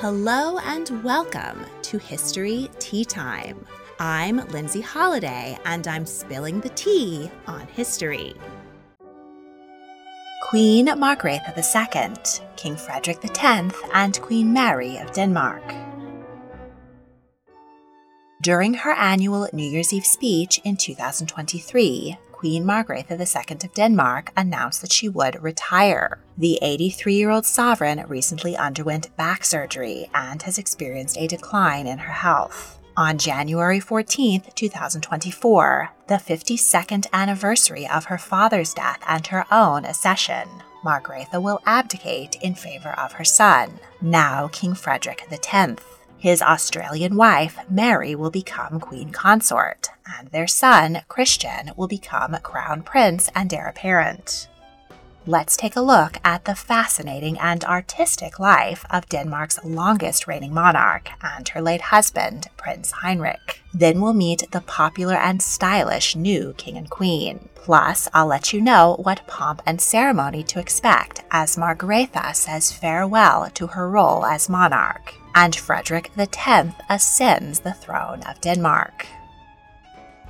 Hello and welcome to History Tea Time. I'm Lindsay Holiday and I'm spilling the tea on history. Queen Margrethe II, King Frederik X, and Queen Mary of Denmark. During her annual New Year's Eve speech in 2023, Queen Margrethe II of Denmark announced that she would retire. The 83 year old sovereign recently underwent back surgery and has experienced a decline in her health. On January 14, 2024, the 52nd anniversary of her father's death and her own accession, Margrethe will abdicate in favor of her son, now King Frederik X. His Australian wife, Mary, will become Queen Consort, and their son, Christian, will become Crown Prince and heir apparent. Let's take a look at the fascinating and artistic life of Denmark's longest reigning monarch and her late husband, Prince Henrik. Then we'll meet the popular and stylish new king and queen. Plus, I'll let you know what pomp and ceremony to expect as Margrethe says farewell to her role as monarch and Frederik X ascends the throne of Denmark.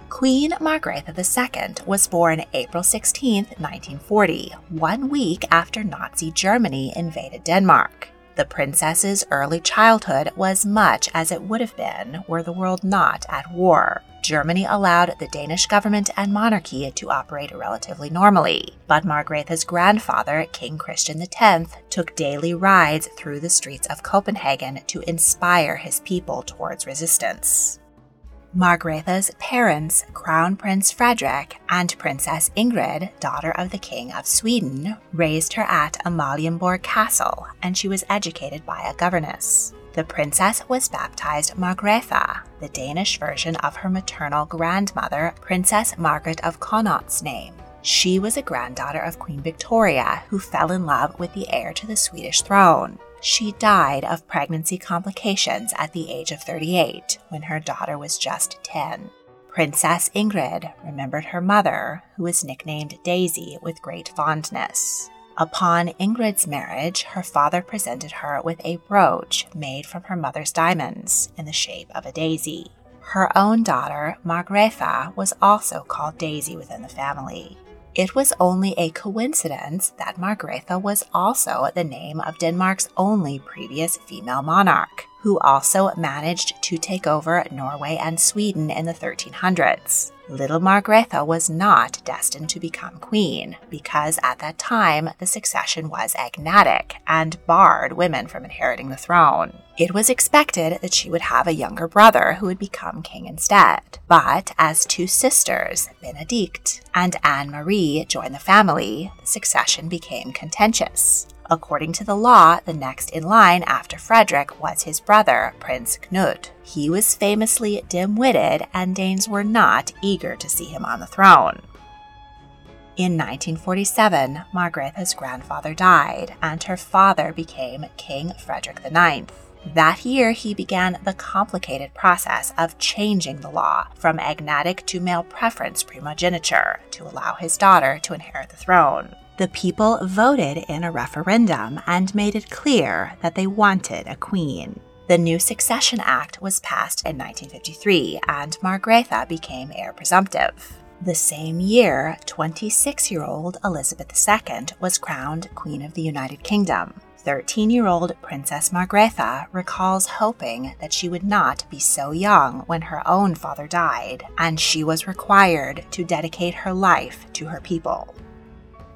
Queen Margrethe II was born April 16, 1940, one week after Nazi Germany invaded Denmark. The princess's early childhood was much as it would have been were the world not at war. Germany allowed the Danish government and monarchy to operate relatively normally, but Margrethe's grandfather, King Christian X, took daily rides through the streets of Copenhagen to inspire his people towards resistance. Margrethe's parents, Crown Prince Frederick and Princess Ingrid, daughter of the King of Sweden, raised her at Amalienborg Castle, and she was educated by a governess. The princess was baptized Margrethe, the Danish version of her maternal grandmother, Princess Margaret of Connaught's name. She was a granddaughter of Queen Victoria, who fell in love with the heir to the Swedish throne. She died of pregnancy complications at the age of 38 when her daughter was just 10. Princess Ingrid remembered her mother, who was nicknamed Daisy, with great fondness. Upon Ingrid's marriage, her father presented her with a brooch made from her mother's diamonds in the shape of a daisy. Her own daughter, Margrethe, was also called Daisy within the family. It was only a coincidence that Margrethe was also the name of Denmark's only previous female monarch, who also managed to take over Norway and Sweden in the 1300s. Little Margrethe was not destined to become queen because at that time the succession was agnatic and barred women from inheriting the throne. It was expected that she would have a younger brother who would become king instead. But as two sisters, Benedict and Anne Marie, joined the family, the succession became contentious. According to the law, the next in line after Frederick was his brother, Prince Knud. He was famously dim witted, and Danes were not eager to see him on the throne. In 1947, Margrethe's grandfather died, and her father became King Frederick IX. That year, he began the complicated process of changing the law from agnatic to male preference primogeniture to allow his daughter to inherit the throne the people voted in a referendum and made it clear that they wanted a queen. The new Succession Act was passed in 1953, and Margrethe became heir presumptive. The same year, 26 year old Elizabeth II was crowned Queen of the United Kingdom. 13 year old Princess Margrethe recalls hoping that she would not be so young when her own father died, and she was required to dedicate her life to her people.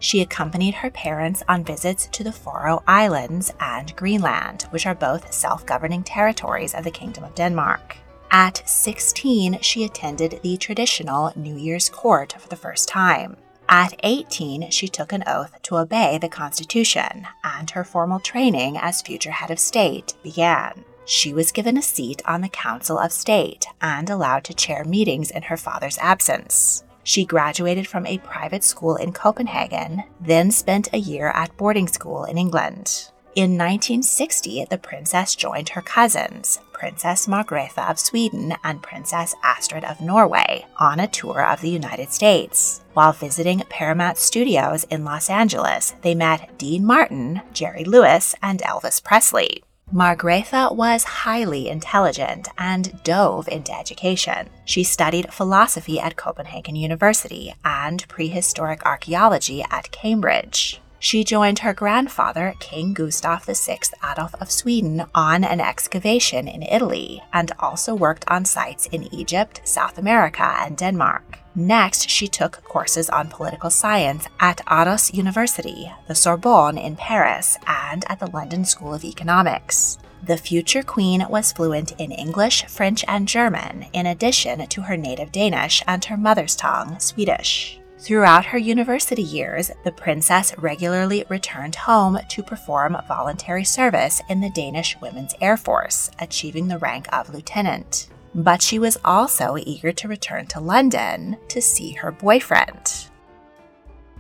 She accompanied her parents on visits to the Faroe Islands and Greenland, which are both self governing territories of the Kingdom of Denmark. At 16, she attended the traditional New Year's court for the first time. At 18, she took an oath to obey the Constitution, and her formal training as future head of state began. She was given a seat on the Council of State and allowed to chair meetings in her father's absence. She graduated from a private school in Copenhagen, then spent a year at boarding school in England. In 1960, the princess joined her cousins, Princess Margrethe of Sweden and Princess Astrid of Norway, on a tour of the United States. While visiting Paramount Studios in Los Angeles, they met Dean Martin, Jerry Lewis, and Elvis Presley. Margrethe was highly intelligent and dove into education. She studied philosophy at Copenhagen University and prehistoric archaeology at Cambridge. She joined her grandfather, King Gustav VI Adolf of Sweden, on an excavation in Italy and also worked on sites in Egypt, South America, and Denmark. Next, she took courses on political science at Aarhus University, the Sorbonne in Paris, and at the London School of Economics. The future queen was fluent in English, French, and German, in addition to her native Danish and her mother's tongue, Swedish. Throughout her university years, the princess regularly returned home to perform voluntary service in the Danish Women's Air Force, achieving the rank of lieutenant. But she was also eager to return to London to see her boyfriend.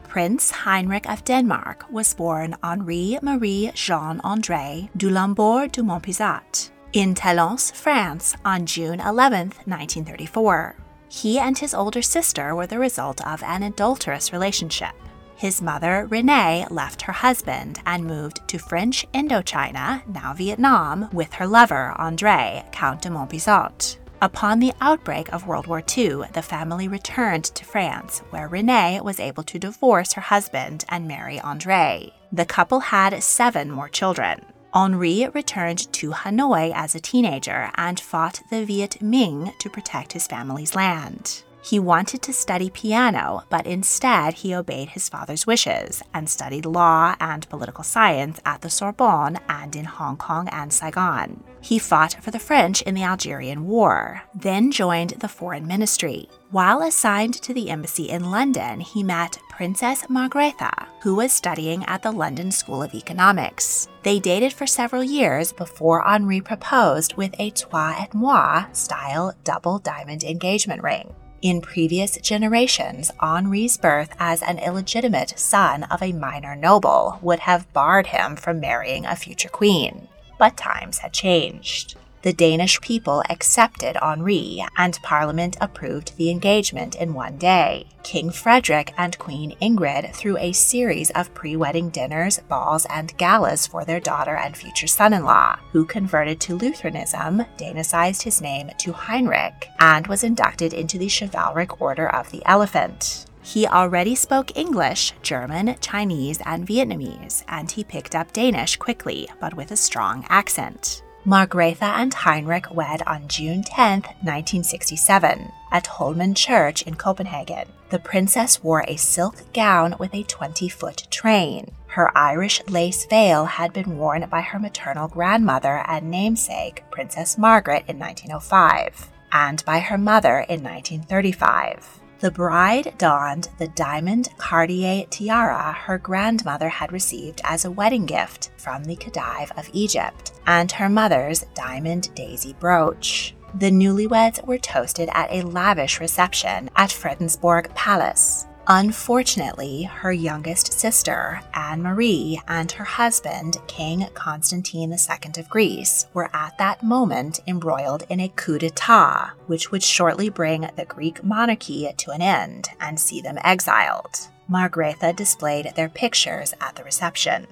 Prince Henrik of Denmark was born Henri Marie Jean Andre du Laborde du Monpezat in Talence, France on June 11, 1934. He and his older sister were the result of an adulterous relationship. His mother, Renee, left her husband and moved to French Indochina, now Vietnam, with her lover, Andre, Count de Monpezat. Upon the outbreak of World War II, the family returned to France, where Renee was able to divorce her husband and marry Andre. The couple had seven more children. Henri returned to Hanoi as a teenager and fought the Viet Minh to protect his family's land. He wanted to study piano, but instead he obeyed his father's wishes and studied law and political science at the Sorbonne and in Hong Kong and Saigon. He fought for the French in the Algerian War, then joined the foreign ministry. While assigned to the embassy in London, he met Princess Margrethe, who was studying at the London School of Economics. They dated for several years before Henri proposed with a toi et moi style double diamond engagement ring. In previous generations, Henri's birth as an illegitimate son of a minor noble would have barred him from marrying a future queen. But times had changed. The Danish people accepted Henri, and Parliament approved the engagement in one day. King Frederick and Queen Ingrid threw a series of pre wedding dinners, balls, and galas for their daughter and future son in law, who converted to Lutheranism, Danicized his name to Henrik, and was inducted into the Chivalric Order of the Elephant. He already spoke English, German, Chinese, and Vietnamese, and he picked up Danish quickly, but with a strong accent. Margrethe and Henrik wed on June 10, 1967, at Holmen Church in Copenhagen. The princess wore a silk gown with a 20 foot train. Her Irish lace veil had been worn by her maternal grandmother and namesake, Princess Margaret, in 1905, and by her mother in 1935. The bride donned the diamond Cartier tiara her grandmother had received as a wedding gift from the Khedive of Egypt, and her mother's diamond daisy brooch. The newlyweds were toasted at a lavish reception at Fredensborg Palace. Unfortunately, her youngest sister, Anne Marie, and her husband, King Constantine II of Greece, were at that moment embroiled in a coup d'etat, which would shortly bring the Greek monarchy to an end and see them exiled. Margrethe displayed their pictures at the reception.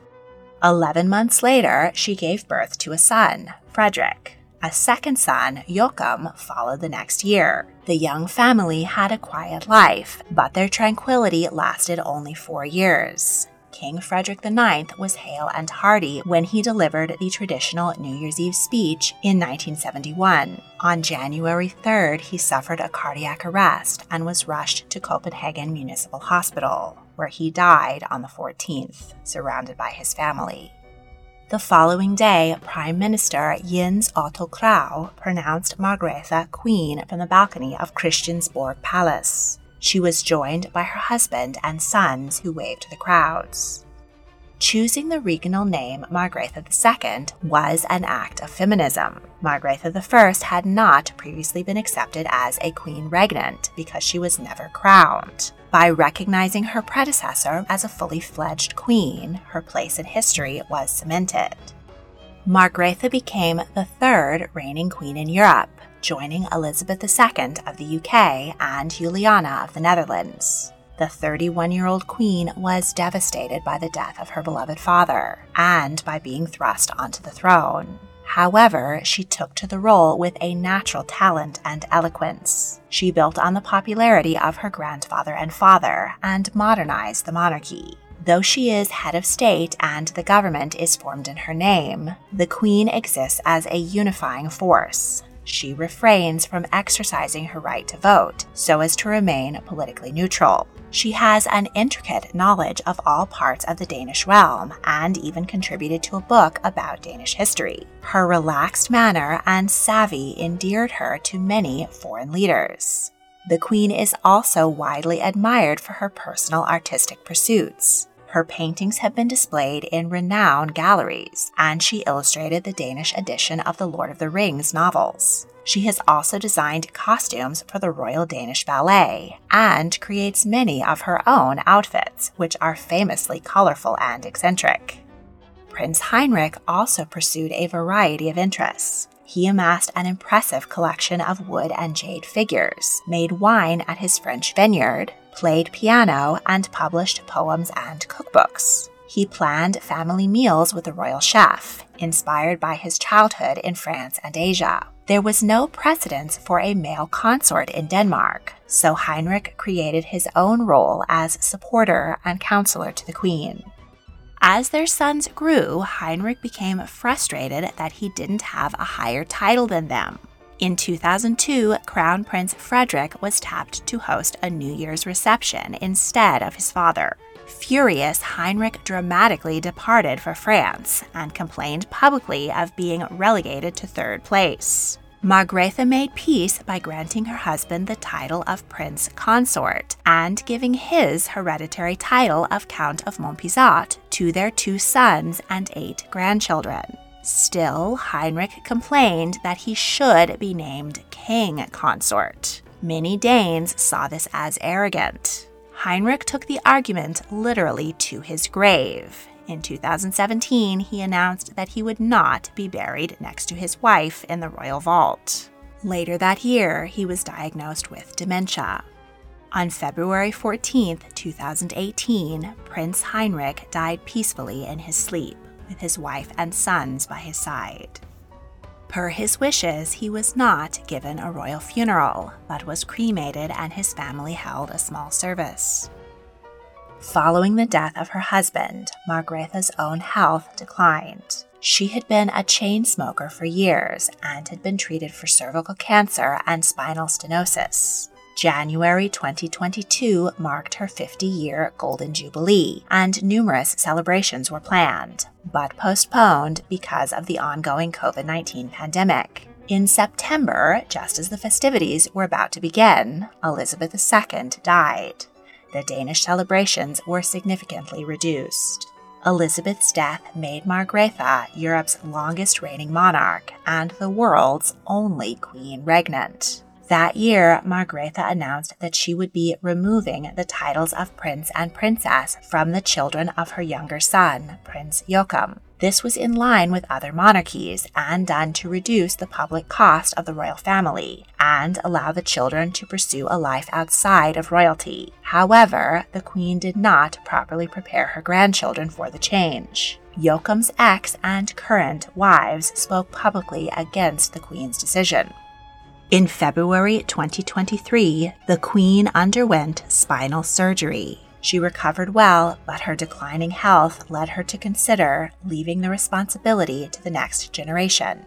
Eleven months later, she gave birth to a son, Frederick. A second son, Joachim, followed the next year. The young family had a quiet life, but their tranquility lasted only four years. King Frederick IX was hale and hearty when he delivered the traditional New Year's Eve speech in 1971. On January 3rd, he suffered a cardiac arrest and was rushed to Copenhagen Municipal Hospital, where he died on the 14th, surrounded by his family. The following day, Prime Minister Jens Otto Krag pronounced Margrethe queen from the balcony of Christiansborg Palace. She was joined by her husband and sons who waved to the crowds. Choosing the regnal name Margrethe II was an act of feminism. Margrethe I had not previously been accepted as a queen regnant because she was never crowned. By recognizing her predecessor as a fully fledged queen, her place in history was cemented. Margrethe became the third reigning queen in Europe, joining Elizabeth II of the UK and Juliana of the Netherlands. The 31 year old queen was devastated by the death of her beloved father and by being thrust onto the throne. However, she took to the role with a natural talent and eloquence. She built on the popularity of her grandfather and father and modernized the monarchy. Though she is head of state and the government is formed in her name, the Queen exists as a unifying force, she refrains from exercising her right to vote so as to remain politically neutral. She has an intricate knowledge of all parts of the Danish realm and even contributed to a book about Danish history. Her relaxed manner and savvy endeared her to many foreign leaders. The Queen is also widely admired for her personal artistic pursuits. Her paintings have been displayed in renowned galleries, and she illustrated the Danish edition of the Lord of the Rings novels. She has also designed costumes for the Royal Danish Ballet and creates many of her own outfits, which are famously colorful and eccentric. Prince Henrik also pursued a variety of interests. He amassed an impressive collection of wood and jade figures, made wine at his French vineyard, played piano, and published poems and cookbooks. He planned family meals with the royal chef, inspired by his childhood in France and Asia. There was no precedence for a male consort in Denmark, so Henrik created his own role as supporter and counselor to the queen. As their sons grew, Henrik became frustrated that he didn't have a higher title than them. In 2002, Crown Prince Frederick was tapped to host a New Year's reception instead of his father. Furious, Henrik dramatically departed for France and complained publicly of being relegated to third place. Margrethe made peace by granting her husband the title of Prince Consort and giving his hereditary title of Count of Monpezat to their two sons and eight grandchildren. Still, Henrik complained that he should be named king consort. Many Danes saw this as arrogant. Henrik took the argument literally to his grave. In 2017, he announced that he would not be buried next to his wife in the royal vault. Later that year, he was diagnosed with dementia. On February 14, 2018, Prince Henrik died peacefully in his sleep with his wife and sons by his side. Per his wishes, he was not given a royal funeral, but was cremated and his family held a small service. Following the death of her husband, Margrethe's own health declined. She had been a chain smoker for years and had been treated for cervical cancer and spinal stenosis. January 2022 marked her 50 year Golden Jubilee, and numerous celebrations were planned, but postponed because of the ongoing COVID 19 pandemic. In September, just as the festivities were about to begin, Elizabeth II died. The Danish celebrations were significantly reduced. Elizabeth's death made Margrethe Europe's longest reigning monarch and the world's only queen regnant. That year, Margrethe announced that she would be removing the titles of prince and princess from the children of her younger son, Prince Joachim. This was in line with other monarchies and done to reduce the public cost of the royal family and allow the children to pursue a life outside of royalty. However, the queen did not properly prepare her grandchildren for the change. Joachim's ex and current wives spoke publicly against the queen's decision. In February 2023, the Queen underwent spinal surgery. She recovered well, but her declining health led her to consider leaving the responsibility to the next generation.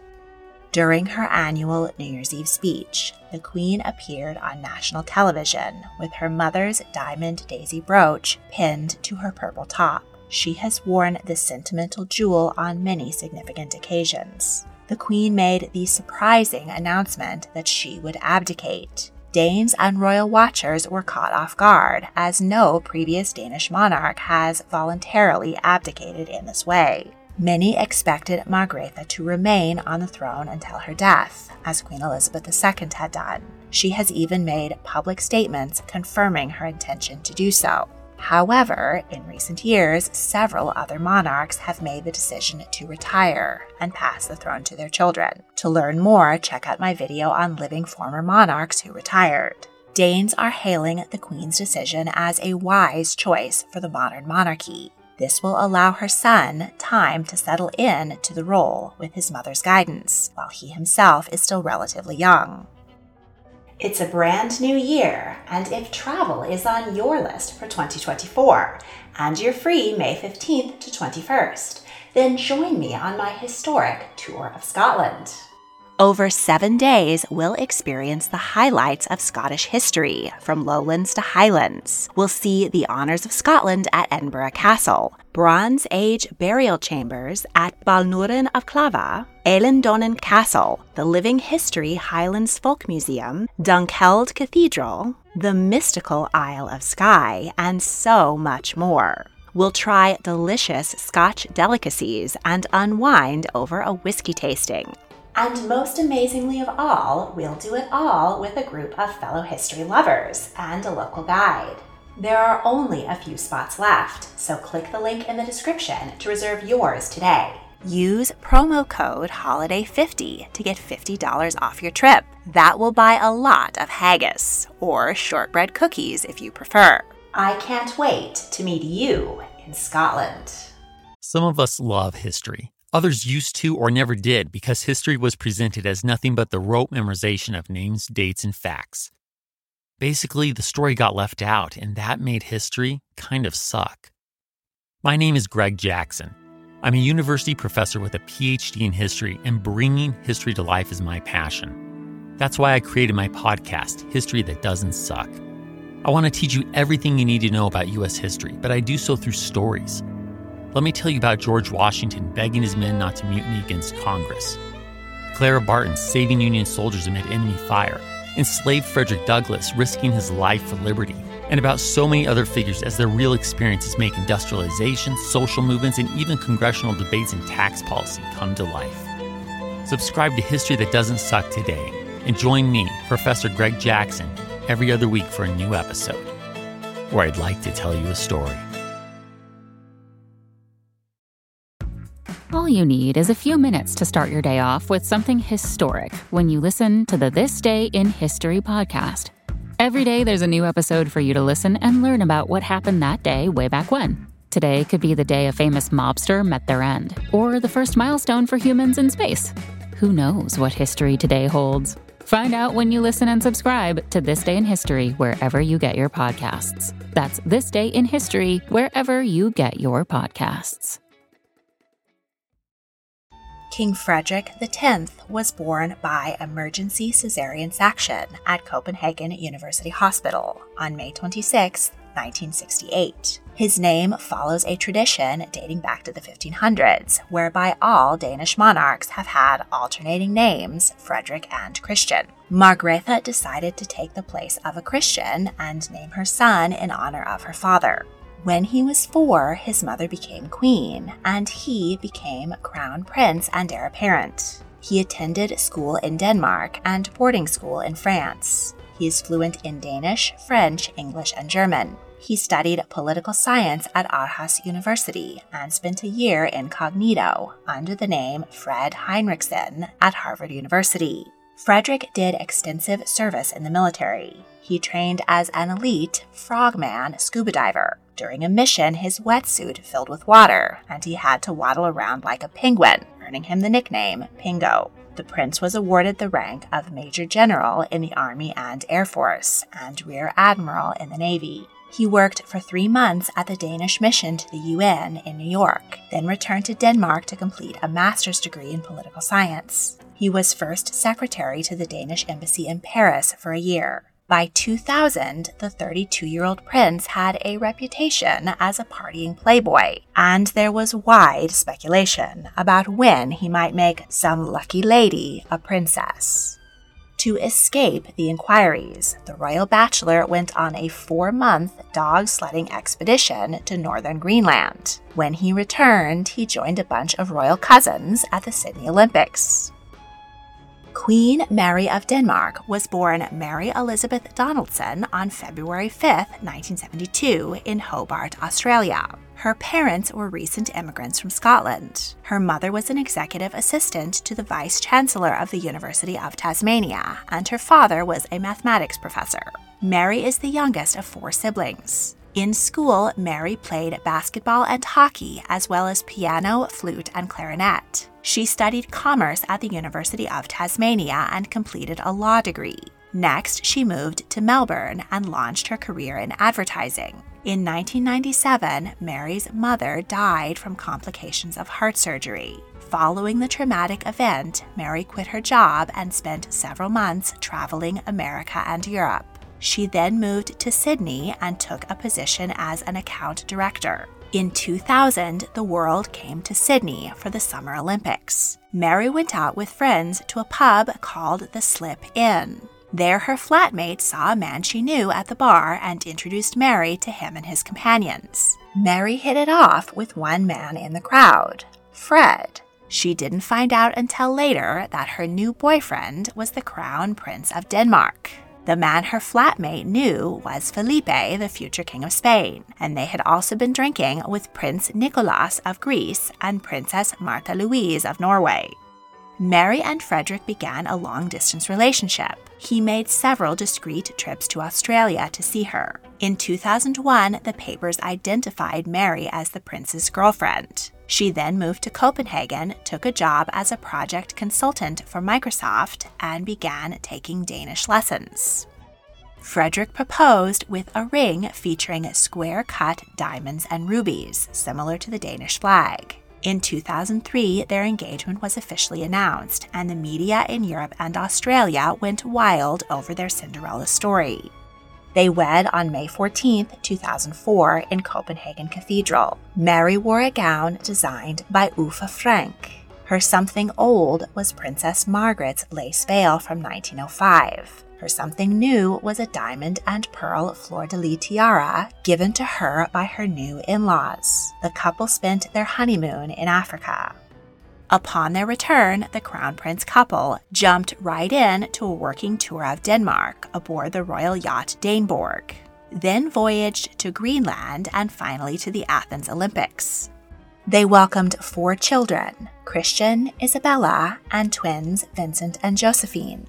During her annual New Year's Eve speech, the Queen appeared on national television with her mother's diamond daisy brooch pinned to her purple top. She has worn this sentimental jewel on many significant occasions. The Queen made the surprising announcement that she would abdicate. Danes and royal watchers were caught off guard, as no previous Danish monarch has voluntarily abdicated in this way. Many expected Margrethe to remain on the throne until her death, as Queen Elizabeth II had done. She has even made public statements confirming her intention to do so. However, in recent years, several other monarchs have made the decision to retire and pass the throne to their children. To learn more, check out my video on living former monarchs who retired. Danes are hailing the Queen's decision as a wise choice for the modern monarchy. This will allow her son time to settle in to the role with his mother's guidance, while he himself is still relatively young. It's a brand new year, and if travel is on your list for 2024, and you're free May 15th to 21st, then join me on my historic tour of Scotland. Over seven days, we'll experience the highlights of Scottish history, from lowlands to highlands. We'll see the honours of Scotland at Edinburgh Castle, Bronze Age burial chambers at Balnuaran of Clava, Eilean Castle, the Living History Highlands Folk Museum, Dunkeld Cathedral, the mystical Isle of Skye, and so much more. We'll try delicious Scotch delicacies and unwind over a whiskey tasting. And most amazingly of all, we'll do it all with a group of fellow history lovers and a local guide. There are only a few spots left, so click the link in the description to reserve yours today. Use promo code HOLIDAY50 to get $50 off your trip. That will buy a lot of haggis, or shortbread cookies if you prefer. I can't wait to meet you in Scotland. Some of us love history. Others used to or never did because history was presented as nothing but the rote memorization of names, dates, and facts. Basically, the story got left out, and that made history kind of suck. My name is Greg Jackson. I'm a university professor with a PhD in history, and bringing history to life is my passion. That's why I created my podcast, History That Doesn't Suck. I want to teach you everything you need to know about U.S. history, but I do so through stories. Let me tell you about George Washington begging his men not to mutiny against Congress, Clara Barton saving Union soldiers amid enemy fire, enslaved Frederick Douglass risking his life for liberty, and about so many other figures as their real experiences make industrialization, social movements, and even congressional debates and tax policy come to life. Subscribe to History That Doesn't Suck today and join me, Professor Greg Jackson, every other week for a new episode where I'd like to tell you a story. You need is a few minutes to start your day off with something historic when you listen to the This Day in History podcast. Every day there's a new episode for you to listen and learn about what happened that day way back when. Today could be the day a famous mobster met their end, or the first milestone for humans in space. Who knows what history today holds? Find out when you listen and subscribe to This Day in History wherever you get your podcasts. That's This Day in History wherever you get your podcasts. King Frederik X was born by emergency caesarean section at Copenhagen University Hospital on May 26, 1968. His name follows a tradition dating back to the 1500s, whereby all Danish monarchs have had alternating names, Frederick and Christian. Margrethe decided to take the place of a Christian and name her son in honor of her father. When he was four, his mother became queen, and he became crown prince and heir apparent. He attended school in Denmark and boarding school in France. He is fluent in Danish, French, English, and German. He studied political science at Aarhus University and spent a year incognito under the name Fred Henriksen at Harvard University. Frederick did extensive service in the military. He trained as an elite frogman scuba diver. During a mission, his wetsuit filled with water, and he had to waddle around like a penguin, earning him the nickname Pingo. The prince was awarded the rank of Major General in the Army and Air Force and Rear Admiral in the Navy. He worked for three months at the Danish mission to the UN in New York, then returned to Denmark to complete a master's degree in political science. He was first secretary to the Danish embassy in Paris for a year. By 2000, the 32 year old prince had a reputation as a partying playboy, and there was wide speculation about when he might make some lucky lady a princess. To escape the inquiries, the royal bachelor went on a four month dog sledding expedition to northern Greenland. When he returned, he joined a bunch of royal cousins at the Sydney Olympics. Queen Mary of Denmark was born Mary Elizabeth Donaldson on February 5, 1972, in Hobart, Australia. Her parents were recent immigrants from Scotland. Her mother was an executive assistant to the Vice Chancellor of the University of Tasmania, and her father was a mathematics professor. Mary is the youngest of four siblings. In school, Mary played basketball and hockey, as well as piano, flute, and clarinet. She studied commerce at the University of Tasmania and completed a law degree. Next, she moved to Melbourne and launched her career in advertising. In 1997, Mary's mother died from complications of heart surgery. Following the traumatic event, Mary quit her job and spent several months traveling America and Europe. She then moved to Sydney and took a position as an account director. In 2000, the world came to Sydney for the Summer Olympics. Mary went out with friends to a pub called the Slip Inn. There, her flatmate saw a man she knew at the bar and introduced Mary to him and his companions. Mary hit it off with one man in the crowd, Fred. She didn't find out until later that her new boyfriend was the Crown Prince of Denmark. The man her flatmate knew was Felipe, the future King of Spain, and they had also been drinking with Prince Nicholas of Greece and Princess Martha Louise of Norway. Mary and Frederick began a long distance relationship. He made several discreet trips to Australia to see her. In 2001, the papers identified Mary as the prince's girlfriend. She then moved to Copenhagen, took a job as a project consultant for Microsoft, and began taking Danish lessons. Frederick proposed with a ring featuring square cut diamonds and rubies, similar to the Danish flag. In 2003, their engagement was officially announced, and the media in Europe and Australia went wild over their Cinderella story. They wed on May 14, 2004, in Copenhagen Cathedral. Mary wore a gown designed by Uffe Frank. Her something old was Princess Margaret's lace veil from 1905. Her something new was a diamond and pearl fleur de lis tiara given to her by her new in laws. The couple spent their honeymoon in Africa. Upon their return, the Crown Prince couple jumped right in to a working tour of Denmark aboard the royal yacht Dannebrog, then voyaged to Greenland and finally to the Athens Olympics. They welcomed four children Christian, Isabella, and twins Vincent and Josephine.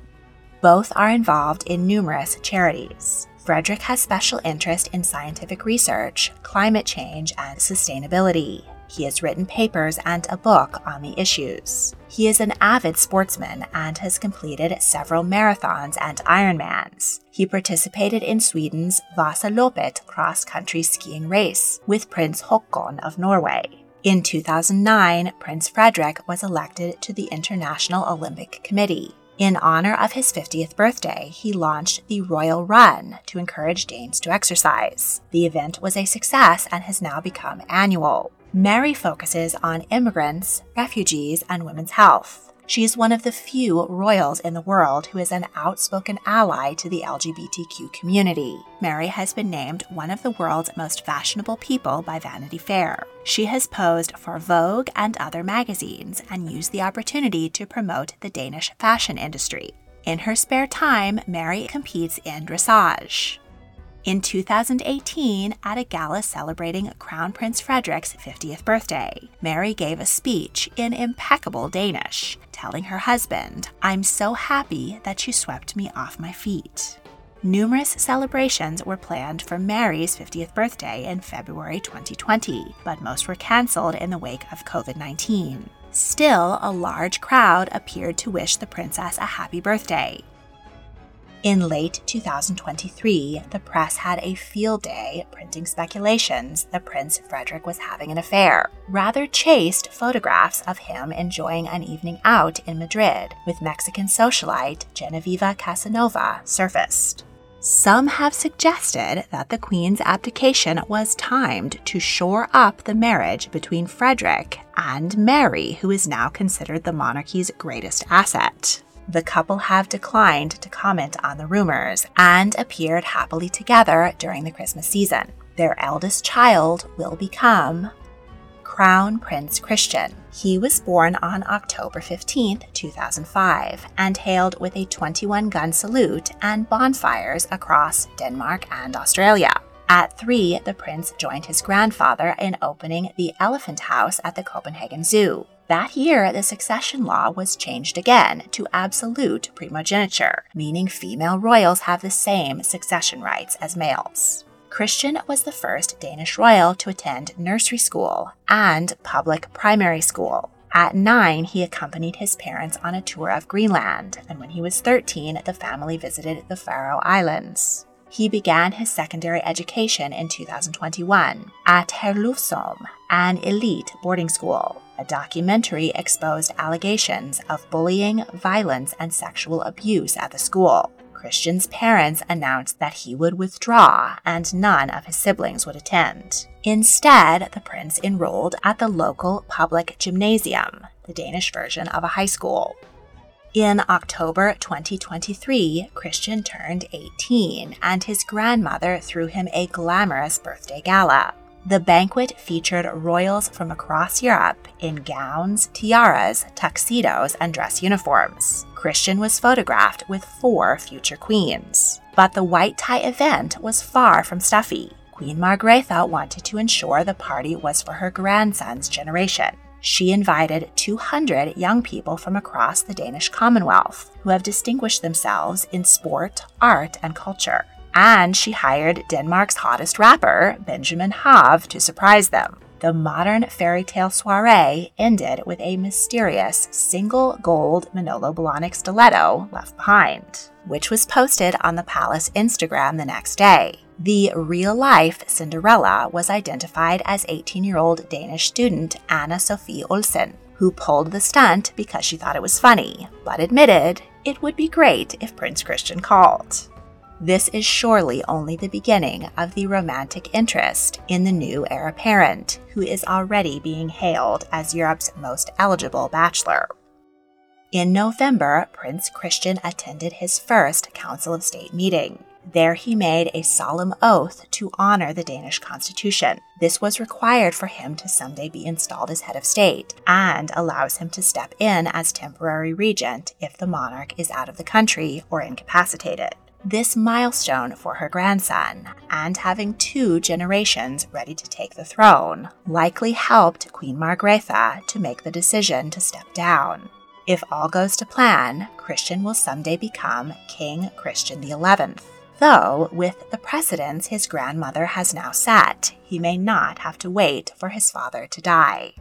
Both are involved in numerous charities. Frederick has special interest in scientific research, climate change, and sustainability. He has written papers and a book on the issues. He is an avid sportsman and has completed several marathons and Ironmans. He participated in Sweden's Vasaloppet cross country skiing race with Prince Haakon of Norway. In 2009, Prince Frederick was elected to the International Olympic Committee. In honor of his 50th birthday, he launched the Royal Run to encourage Danes to exercise. The event was a success and has now become annual. Mary focuses on immigrants, refugees, and women's health. She is one of the few royals in the world who is an outspoken ally to the LGBTQ community. Mary has been named one of the world's most fashionable people by Vanity Fair. She has posed for Vogue and other magazines and used the opportunity to promote the Danish fashion industry. In her spare time, Mary competes in dressage. In 2018, at a gala celebrating Crown Prince Frederick's 50th birthday, Mary gave a speech in impeccable Danish, telling her husband, I'm so happy that you swept me off my feet. Numerous celebrations were planned for Mary's 50th birthday in February 2020, but most were cancelled in the wake of COVID 19. Still, a large crowd appeared to wish the princess a happy birthday. In late 2023, the press had a field day printing speculations that Prince Frederick was having an affair. Rather chaste photographs of him enjoying an evening out in Madrid with Mexican socialite Genevieve Casanova surfaced. Some have suggested that the Queen's abdication was timed to shore up the marriage between Frederick and Mary, who is now considered the monarchy's greatest asset. The couple have declined to comment on the rumors and appeared happily together during the Christmas season. Their eldest child will become Crown Prince Christian. He was born on October 15, 2005, and hailed with a 21 gun salute and bonfires across Denmark and Australia. At three, the prince joined his grandfather in opening the Elephant House at the Copenhagen Zoo. That year, the succession law was changed again to absolute primogeniture, meaning female royals have the same succession rights as males. Christian was the first Danish royal to attend nursery school and public primary school. At nine, he accompanied his parents on a tour of Greenland, and when he was 13, the family visited the Faroe Islands. He began his secondary education in 2021 at Herlufsholm, an elite boarding school. A documentary exposed allegations of bullying, violence, and sexual abuse at the school. Christian's parents announced that he would withdraw and none of his siblings would attend. Instead, the prince enrolled at the local public gymnasium, the Danish version of a high school. In October 2023, Christian turned 18 and his grandmother threw him a glamorous birthday gala. The banquet featured royals from across Europe in gowns, tiaras, tuxedos, and dress uniforms. Christian was photographed with four future queens. But the white tie event was far from stuffy. Queen Margrethe wanted to ensure the party was for her grandson's generation. She invited 200 young people from across the Danish Commonwealth who have distinguished themselves in sport, art, and culture and she hired Denmark's hottest rapper, Benjamin Hav, to surprise them. The modern fairy tale soiree ended with a mysterious single gold Manolo Blahnik stiletto left behind, which was posted on the palace Instagram the next day. The real life Cinderella was identified as 18 year old Danish student Anna Sophie Olsen, who pulled the stunt because she thought it was funny, but admitted it would be great if Prince Christian called. This is surely only the beginning of the romantic interest in the new heir apparent, who is already being hailed as Europe's most eligible bachelor. In November, Prince Christian attended his first Council of State meeting. There he made a solemn oath to honor the Danish constitution. This was required for him to someday be installed as head of state and allows him to step in as temporary regent if the monarch is out of the country or incapacitated. This milestone for her grandson, and having two generations ready to take the throne, likely helped Queen Margrethe to make the decision to step down. If all goes to plan, Christian will someday become King Christian XI. Though, with the precedents his grandmother has now set, he may not have to wait for his father to die.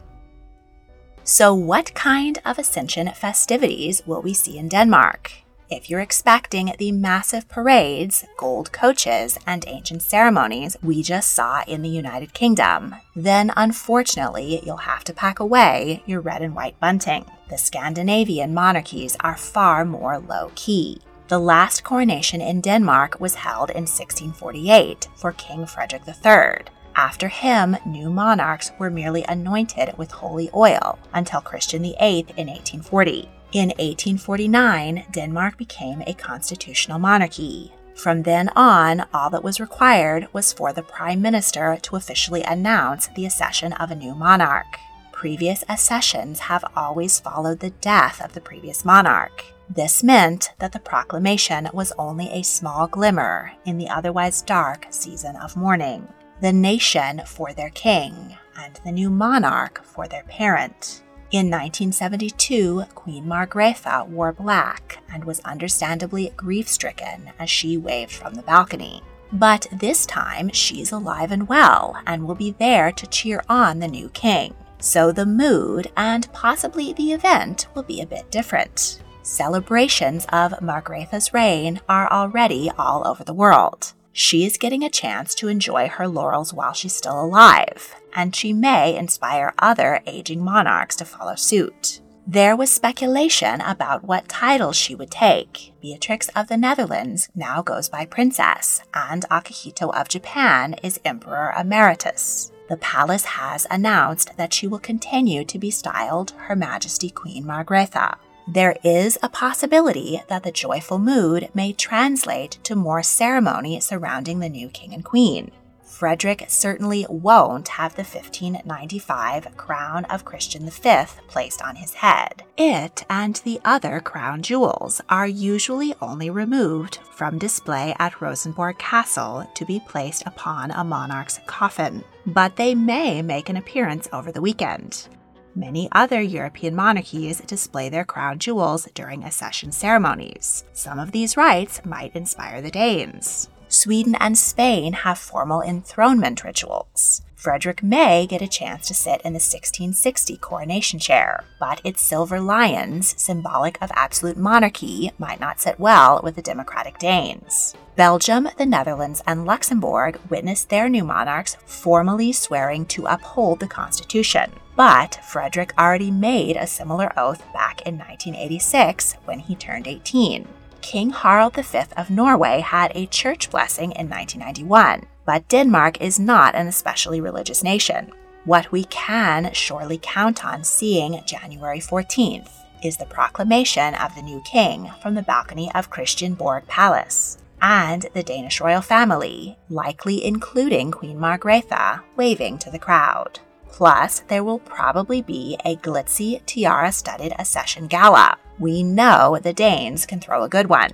So, what kind of Ascension festivities will we see in Denmark? If you're expecting the massive parades, gold coaches, and ancient ceremonies we just saw in the United Kingdom, then unfortunately you'll have to pack away your red and white bunting. The Scandinavian monarchies are far more low key. The last coronation in Denmark was held in 1648 for King Frederick III. After him, new monarchs were merely anointed with holy oil until Christian VIII in 1840. In 1849, Denmark became a constitutional monarchy. From then on, all that was required was for the Prime Minister to officially announce the accession of a new monarch. Previous accessions have always followed the death of the previous monarch. This meant that the proclamation was only a small glimmer in the otherwise dark season of mourning. The nation for their king, and the new monarch for their parent. In 1972, Queen Margrethe wore black and was understandably grief stricken as she waved from the balcony. But this time, she's alive and well and will be there to cheer on the new king. So the mood and possibly the event will be a bit different. Celebrations of Margrethe's reign are already all over the world. She is getting a chance to enjoy her laurels while she's still alive, and she may inspire other aging monarchs to follow suit. There was speculation about what titles she would take. Beatrix of the Netherlands now goes by Princess, and Akihito of Japan is Emperor Emeritus. The palace has announced that she will continue to be styled Her Majesty Queen Margrethe. There is a possibility that the joyful mood may translate to more ceremony surrounding the new king and queen. Frederik certainly won't have the 1595 crown of Christian V placed on his head. It and the other crown jewels are usually only removed from display at Rosenborg Castle to be placed upon a monarch's coffin, but they may make an appearance over the weekend. Many other European monarchies display their crown jewels during accession ceremonies. Some of these rites might inspire the Danes. Sweden and Spain have formal enthronement rituals. Frederik may get a chance to sit in the 1660 coronation chair, but its silver lions, symbolic of absolute monarchy, might not sit well with the democratic Danes. Belgium, the Netherlands, and Luxembourg witnessed their new monarchs formally swearing to uphold the Constitution. But Frederik already made a similar oath back in 1986 when he turned 18. King Harald V of Norway had a church blessing in 1991, but Denmark is not an especially religious nation. What we can surely count on seeing January 14th is the proclamation of the new king from the balcony of Christiansborg Palace, and the Danish royal family, likely including Queen Margrethe, waving to the crowd. Plus, there will probably be a glitzy tiara studded accession gala, we know the Danes can throw a good one.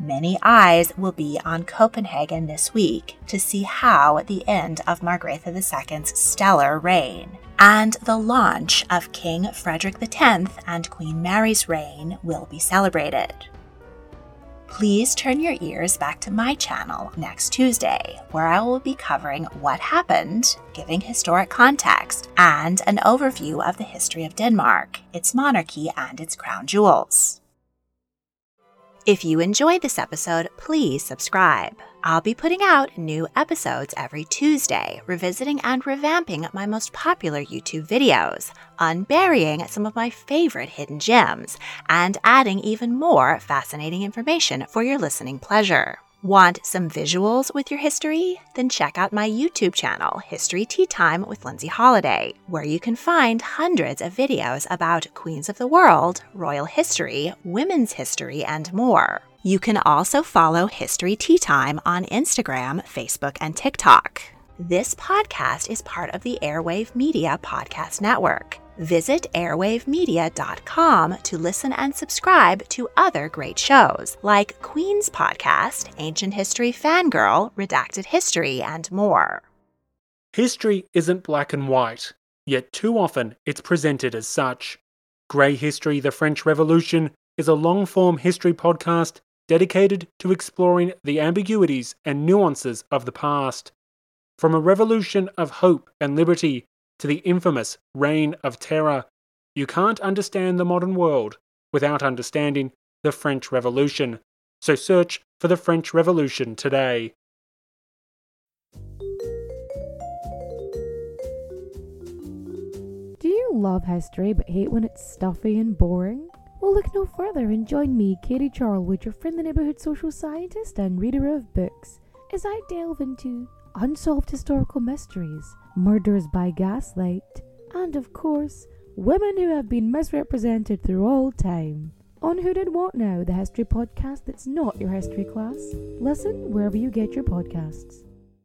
Many eyes will be on Copenhagen this week to see how the end of Margrethe II's stellar reign and the launch of King Frederik X and Queen Mary's reign will be celebrated please turn your ears back to my channel next Tuesday, where I will be covering what happened, giving historic context, and an overview of the history of Denmark, its monarchy, and its crown jewels. If you enjoyed this episode, please subscribe. I'll be putting out new episodes every Tuesday, revisiting and revamping my most popular YouTube videos, unburying some of my favorite hidden gems, and adding even more fascinating information for your listening pleasure. Want some visuals with your history? Then check out my YouTube channel, History Tea Time with Lindsay Holiday, where you can find hundreds of videos about queens of the world, royal history, women's history, and more. You can also follow History Tea Time on Instagram, Facebook, and TikTok. This podcast is part of the Airwave Media Podcast Network. Visit airwavemedia.com to listen and subscribe to other great shows like Queen's Podcast, Ancient History Fangirl, Redacted History, and more. History isn't black and white, yet too often it's presented as such. Grey History The French Revolution is a long form history podcast dedicated to exploring the ambiguities and nuances of the past. From a revolution of hope and liberty to the infamous Reign of Terror. You can't understand the modern world without understanding the French Revolution. So search for the French Revolution today. Do you love history but hate when it's stuffy and boring? Well, look no further and join me, Katie Charlwood, your friendly neighbourhood social scientist and reader of books, as I delve into unsolved historical mysteries, murders by gaslight, and of course, women who have been misrepresented through all time. On Who Did What Now, the history podcast that's not your history class. Listen wherever you get your podcasts.